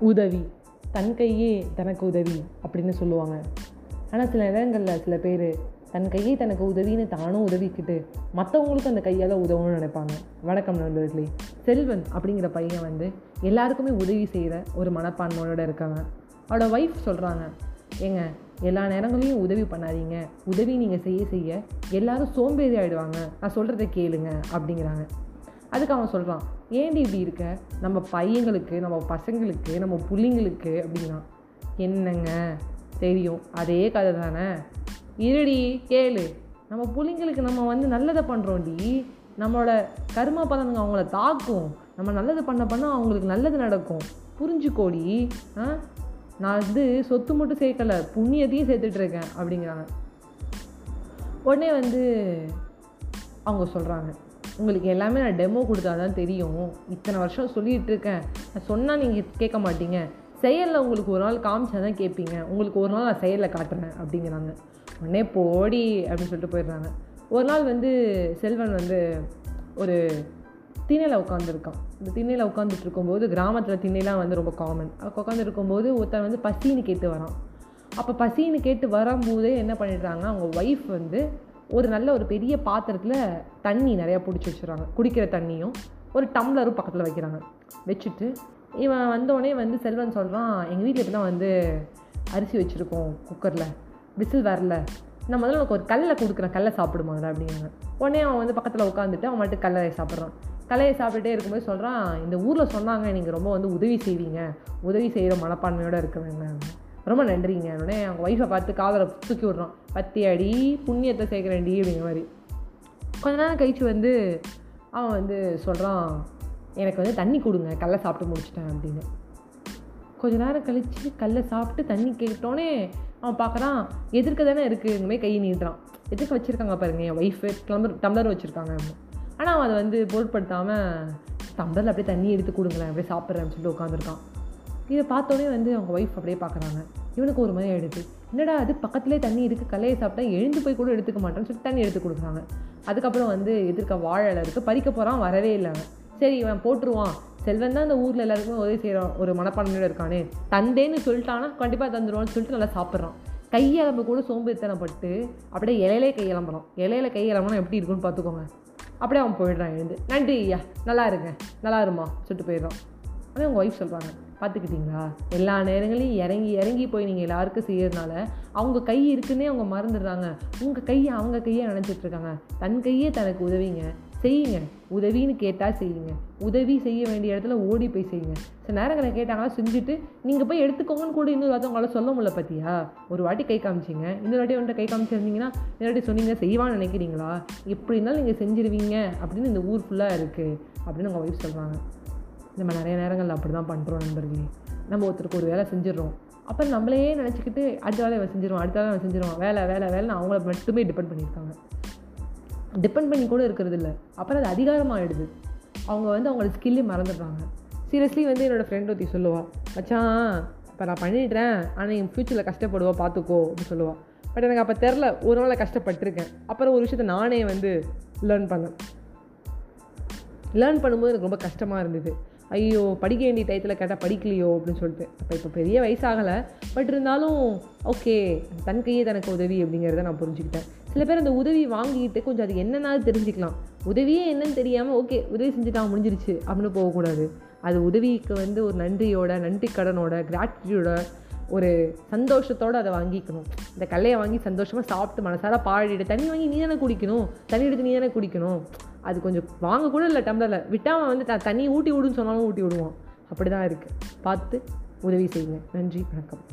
உதவி. தன் கையே தனக்கு உதவி அப்படின்னு சொல்லுவாங்க. ஆனால் சில நேரங்களில் சில பேர் தன் கையே தனக்கு உதவின்னு தானும் உதவிக்கிட்டு மற்றவங்களுக்கும் அந்த கையால் உதவணும்னு நினைப்பாங்க. வணக்கம் நண்பர்களே. செல்வன் அப்படிங்கிற பையன் வந்து எல்லாருக்குமே உதவி செய்கிற ஒரு மனப்பான்மையோட இருக்காங்க. அவரோட ஒய்ஃப் சொல்கிறாங்க ஏங்க எல்லா நேரங்களையும் உதவி பண்ணாதீங்க. உதவி நீங்கள் செய்ய செய்ய எல்லாரும் சோம்பேறி ஆகிடுவாங்க நான் சொல்கிறத கேளுங்க அப்படிங்கிறாங்க. அதுக்கு அவன் சொல்கிறான் ஏன்டி இப்படி இருக்க? நம்ம பையங்களுக்கு நம்ம பசங்களுக்கு நம்ம புள்ளிங்களுக்கு அப்படின்னா என்னங்க? தெரியும். அதே கதை தானே? இருடி கேளு. நம்ம புள்ளிங்களுக்கு நம்ம வந்து நல்லதை பண்ணுறோண்டி நம்மளோட கர்ம பலனுங்க அவங்கள தாக்கும். நம்ம நல்லது பண்ண பண்ண அவங்களுக்கு நல்லது நடக்கும். புரிஞ்சுக்கோடி. ஆ? நான் வந்து சொத்து மட்டும் சேர்க்கலை புண்ணியத்தையும் சேர்த்துட்டு இருக்கேன். அப்படிங்கிறாங்க. உடனே வந்து அவங்க சொல்கிறாங்க உங்களுக்கு எல்லாமே நான் டெமோ கொடுத்தா தான் தெரியும். இத்தனை வருஷம் சொல்லிகிட்டு இருக்கேன். நான் சொன்னால் நீங்கள் கேட்க மாட்டீங்க. செயலில் உங்களுக்கு ஒரு நாள் காமிச்சா தான் கேட்பீங்க. உங்களுக்கு ஒரு நாள் நான் செயலில் காட்டுறேன் அப்படிங்கிறாங்க. உடனே போடி அப்படின்னு சொல்லிட்டு போயிடுறாங்க. ஒரு நாள் வந்து செல்வன் வந்து ஒரு திண்ணையில் உட்காந்துருக்கான் இந்த திண்ணையில் உட்காந்துட்டு இருக்கும்போது கிராமத்தில் திண்ணைலாம் வந்து ரொம்ப காமன் உட்காந்துருக்கும்போது ஒருத்தன் வந்து பசின்னு கேட்டு வரான். அப்போ பசின்னு கேட்டு வரும்போதே என்ன பண்ணிடுறாங்க அவங்க ஒய்ஃப் வந்து ஒரு நல்ல ஒரு பெரிய பாத்திரத்தில் தண்ணி நிறையா பிடிச்சி வச்சுறாங்க குடிக்கிற தண்ணியும் ஒரு டம்ளரும் பக்கத்தில் வைக்கிறாங்க. வச்சுட்டு இவன் வந்தோடனே வந்து செல்வன் சொல்கிறான் எங்கள் வீட்டில் இப்படி தான் வந்து அரிசி வச்சுருக்கோம் குக்கரில் விசில் வரல. நான் முதல்ல உனக்கு ஒரு கல்லை கொடுக்குறேன். கல்லை சாப்பிடுமா அதை அப்படிங்கிறாங்க. உடனே அவன் வந்து பக்கத்தில் உட்காந்துட்டு அவன் மட்டும் கல்லையை சாப்பிட்றான். கலையை சாப்பிட்டுட்டே இருக்கும்போது சொல்கிறான் இந்த ஊரில் சொன்னாங்க நீங்கள் ரொம்ப வந்து உதவி செய்வீங்க. உதவி செய்கிற மனப்பான்மையோடு இருக்கிறவங்க ரொம்ப நன்றிங்க. உடனே அவங்க ஒய்ஃபை பார்த்து காதலை தூக்கி விட்றான். பத்தி அடி புண்ணியத்தை சேர்க்குறேன்டி அப்படிங்கிற மாதிரி. கொஞ்ச நேரம் கழிச்சு வந்து அவன் வந்து சொல்கிறான் எனக்கு வந்து தண்ணி கொடுங்க கல்லை சாப்பிட்டு முடிச்சிட்டேன் அப்படின்னு. கொஞ்ச நேரம் கழித்து கல்லை சாப்பிட்டு தண்ணி கேட்டோன்னே அவன் பார்க்குறான் எதிர்க்க தானே இருக்குது கை நீட்டுறான். எதிர்க்க வச்சுருக்காங்க பாருங்க என் ஒய்ஃபு டம்ளர் டம்ளர் வச்சுருக்காங்க. ஆனால் அவன் அதை வந்து பொருட்படுத்தாமல் டம்ளரில் அப்படியே தண்ணி எடுத்து கொடுங்களேன் அப்படியே சாப்பிட்றேன்னு சொல்லிட்டு உட்காந்துருக்கான் இதை பார்த்தோன்னே வந்து அவங்க ஒய்ஃப் அப்படியே பார்க்குறாங்க. இவனுக்கு ஒரு மாதிரி ஆகிடுது என்னடா அது பக்கத்துலேயே தண்ணி இருக்குது கலையை சாப்பிட்டா எழுந்து போய் கூட எடுத்துக்க மாட்டேன்னு சொல்லிட்டு தண்ணி எடுத்து கொடுக்குறாங்க. அதுக்கப்புறம் வந்து எதிர்க்க வாழை இருக்குது பறிக்க போகிறான் வரவே இல்லை சரி இவன் போட்டுருவான். செல்வன் தான் அந்த ஊரில் எல்லாருக்குமே உதவி செய்கிறான் ஒரு மனப்பான்மையோடு இருக்கானே. தந்தேன்னு சொல்லிட்டானா கண்டிப்பாக தந்துடுவான்னு சொல்லிட்டு நல்லா சாப்பிட்றான். கையெலம்பு கூட சோம்பேறித்தனப்பட்டு அப்படியே இலையிலே கையெலம்புறான் இலையில கையெலம்புனா எப்படி இருக்குன்னு பார்த்துக்கோங்க. அப்படியே அவன் போயிடுறான் எழுந்து. நன்றி ஐயா. நல்லா இருங்க. நல்லா இருமா சொல்லிட்டு போயிடுறான். அதே அவங்க ஒய்ஃப் சொல்கிறாங்க பார்த்துக்கிட்டிங்களா எல்லா நேரங்களையும் இறங்கி இறங்கி போய் நீங்கள் எல்லாருக்கும் செய்கிறதுனால அவங்க கை இருக்குன்னே அவங்க மறந்துடுறாங்க. உங்கள் கையை அவங்க கையை நினச்சிட்ருக்காங்க தன் கையே தனக்கு உதவிங்க. செய்யுங்க. உதவின்னு கேட்டால் செய்யுங்க. உதவி செய்ய வேண்டிய இடத்துல ஓடி போய் செய்யுங்க. சில நேரங்களை கேட்டாங்களா செஞ்சுட்டு நீங்கள் போய் எடுத்துக்கோங்கன்னு கூட இன்னொரு வார்த்தை உங்களால் சொல்ல முடியல பார்த்தியா ஒரு வாட்டி கை காமிச்சிங்க. இன்னொரு வாட்டி வந்துட்டு கை காமிச்சிருந்தீங்கன்னா இன்னொரு வாட்டி சொன்னீங்க செய்வான்னு நினைக்கிறீங்களா? எப்படி இருந்தாலும் நீங்கள் செஞ்சிருவீங்க அப்படின்னு இந்த ஊர் ஃபுல்லாக இருக்குது அப்படின்னு உங்கள் ஒய்ஃப் சொல்கிறாங்க நம்ம நிறைய நேரங்களில் அப்படி தான் பண்ணுறோம் நண்பர்களே. நம்ம ஒருத்தருக்கு ஒரு வேலை செஞ்சிடறோம். அப்புறம் நம்மளையே நினச்சிக்கிட்டு அடுத்த வேலை அவன் செஞ்சிருவான் அடுத்த வேலை அவன் செஞ்சிருவான் வேலை வேலை வேலைன்னு அவங்கள மட்டுமே டிபெண்ட் பண்ணியிருக்காங்க. டிபெண்ட் பண்ணி கூட இருக்கிறது இல்லை. அப்புறம் அது அதிகாரமாகிடுது அவங்க வந்து அவங்களோட ஸ்கில்லே மறந்துடுறாங்க. சீரியஸ்லி வந்து என்னோடய ஃப்ரெண்ட் ஒருத்தி சொல்லுவாள் மச்சான் இப்போ நான் பண்ணிடுறேன் ஆனால் என் ஃப்யூச்சரில் கஷ்டப்படுவா பார்த்துக்கோ அப்படின்னு சொல்லுவாள் பட் எனக்கு அப்போ தெரில ஒரு நாளை கஷ்டப்பட்டிருக்கேன். அப்புறம் ஒரு விஷயத்த நானே வந்து லேர்ன் பண்ணேன். லேர்ன் பண்ணும்போது எனக்கு ரொம்ப கஷ்டமாக இருந்தது. ஐயோ படிக்க வேண்டிய டயத்தில் கேட்டால் படிக்கலையோ அப்படின்னு சொல்லிட்டு. அப்போ இப்போ பெரிய வயசாகலை. பட் இருந்தாலும் ஓகே தன் கையே தனக்கு உதவி அப்படிங்கிறத நான் புரிஞ்சுக்கிட்டேன். சில பேர் அந்த உதவி வாங்கிட்டு கொஞ்சம் அது என்னென்னாலும் தெரிஞ்சுக்கலாம். உதவியே என்னன்னு தெரியாமல் ஓகே உதவி செஞ்சுட்டான் முடிஞ்சிருச்சு அப்படின்னு போகக்கூடாது. அது உதவிக்கு வந்து ஒரு நன்றியோட நன்றி கடனோட கிராட்டிடியூட ஒரு சந்தோஷத்தோடு அதை வாங்கிக்கணும். இந்த கல்லையை வாங்கி சந்தோஷமாக சாப்பிட்டு மனசார பாடிட்டு தண்ணி வாங்கி நீ தானே குடிக்கணும். தண்ணி எடுத்து நீ தானே குடிக்கணும். அது கொஞ்சம் வாங்க கூட இல்லை டம்ளரில். விட்டால் வந்து த தண்ணி ஊட்டி விடுன்னு சொன்னாலும் ஊட்டி விடுவான். அப்படி தான் இருக்குது பார்த்து உதவி செய்யுங்க. நன்றி வணக்கம்.